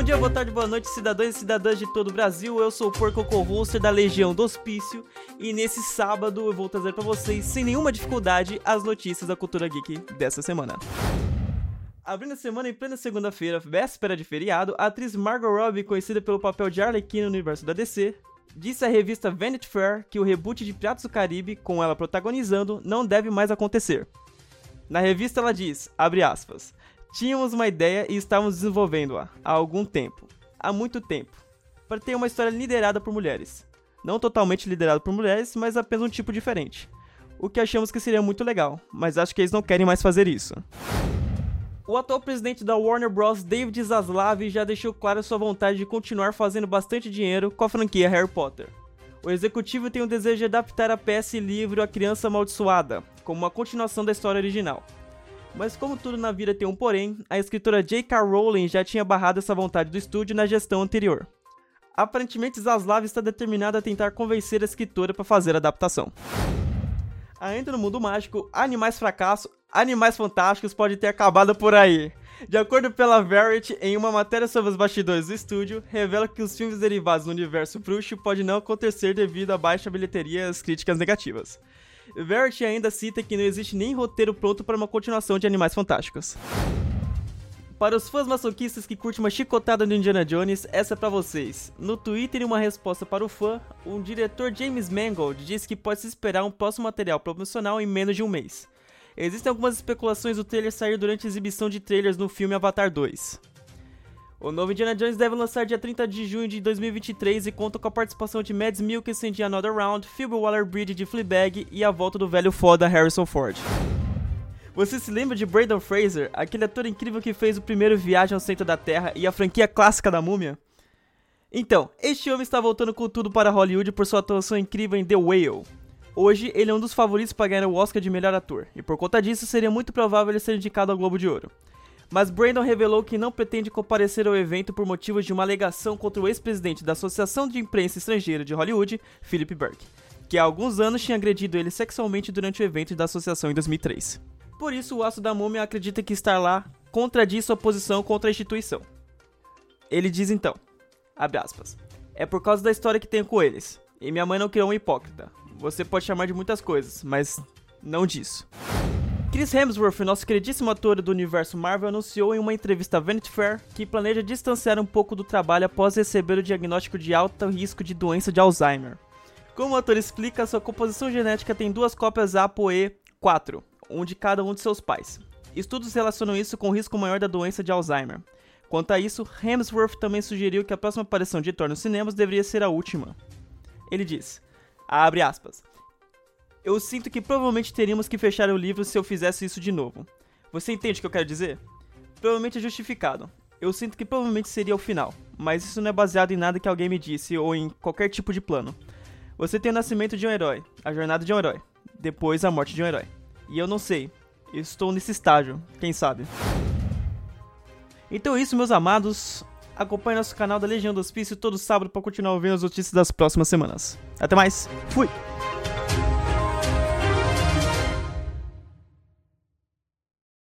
Bom dia, boa tarde, boa noite, cidadãos e cidadãs de todo o Brasil. Eu sou o Porco co da Legião do Hospício e nesse sábado eu vou trazer para vocês, sem nenhuma dificuldade, as notícias da cultura geek dessa semana. Abrindo a semana em plena segunda-feira, véspera de feriado, a atriz Margot Robbie, conhecida pelo papel de Arlequina no universo da DC, disse à revista Vanity Fair que o reboot de Piratas do Caribe, com ela protagonizando, não deve mais acontecer. Na revista ela diz, abre aspas, Tínhamos uma ideia e estávamos desenvolvendo-a há algum tempo, há muito tempo, para ter uma história liderada por mulheres. Não totalmente liderada por mulheres, mas apenas um tipo diferente. O que achamos que seria muito legal, mas acho que eles não querem mais fazer isso. O atual presidente da Warner Bros., David Zaslav, já deixou clara sua vontade de continuar fazendo bastante dinheiro com a franquia Harry Potter. O executivo tem o desejo de adaptar a peça e livro A Criança Amaldiçoada, como uma continuação da história original. Mas como tudo na vida tem um porém, a escritora J.K. Rowling já tinha barrado essa vontade do estúdio na gestão anterior. Aparentemente, Zaslav está determinado a tentar convencer a escritora para fazer a adaptação. Ainda no mundo mágico, Animais Fracasso, Animais Fantásticos pode ter acabado por aí. De acordo pela Variety, em uma matéria sobre os bastidores do estúdio, revela que os filmes derivados do universo bruxo podem não acontecer devido à baixa bilheteria e às críticas negativas. Verity ainda cita que não existe nem roteiro pronto para uma continuação de Animais Fantásticos. Para os fãs masoquistas que curtem uma chicotada do Indiana Jones, essa é pra vocês. No Twitter, em uma resposta para o fã, o diretor James Mangold disse que pode se esperar um próximo material promocional em menos de um mês. Existem algumas especulações do trailer sair durante a exibição de trailers no filme Avatar 2. O novo Indiana Jones deve lançar dia 30 de junho de 2023 e conta com a participação de Mads Mikkelsen de Another Round, Phoebe Waller-Bridge de Fleabag e a volta do velho foda Harrison Ford. Você se lembra de Brandon Fraser, aquele ator incrível que fez o primeiro Viagem ao Centro da Terra e a franquia clássica da Múmia? Então, este homem está voltando com tudo para Hollywood por sua atuação incrível em The Whale. Hoje, ele é um dos favoritos para ganhar o Oscar de melhor ator, e por conta disso seria muito provável ele ser indicado ao Globo de Ouro mas Brandon revelou que não pretende comparecer ao evento por motivos de uma alegação contra o ex-presidente da Associação de Imprensa Estrangeira de Hollywood, Philip Burke, que há alguns anos tinha agredido ele sexualmente durante o evento da associação em 2003. Por isso, o Aço da Múmia acredita que estar lá contradiz sua posição contra a instituição. Ele diz então, aspas, é por causa da história que tenho com eles, e minha mãe não criou um hipócrita. Você pode chamar de muitas coisas, mas não disso. Chris Hemsworth, nosso queridíssimo ator do universo Marvel, anunciou em uma entrevista à Vanity Fair que planeja distanciar um pouco do trabalho após receber o diagnóstico de alto risco de doença de Alzheimer. Como o ator explica, sua composição genética tem duas cópias ApoE4, um de cada um de seus pais. Estudos relacionam isso com o risco maior da doença de Alzheimer. Quanto a isso, Hemsworth também sugeriu que a próxima aparição de Thor nos cinemas deveria ser a última. Ele diz, abre aspas, eu sinto que provavelmente teríamos que fechar o livro se eu fizesse isso de novo. Você entende o que eu quero dizer? Provavelmente é justificado. Eu sinto que provavelmente seria o final, mas isso não é baseado em nada que alguém me disse ou em qualquer tipo de plano. Você tem o nascimento de um herói, a jornada de um herói, depois a morte de um herói. E eu não sei, eu estou nesse estágio, quem sabe. Então é isso, meus amados. Acompanhe nosso canal da Legião do Hospício todo sábado para continuar ouvindo as notícias das próximas semanas. Até mais, fui!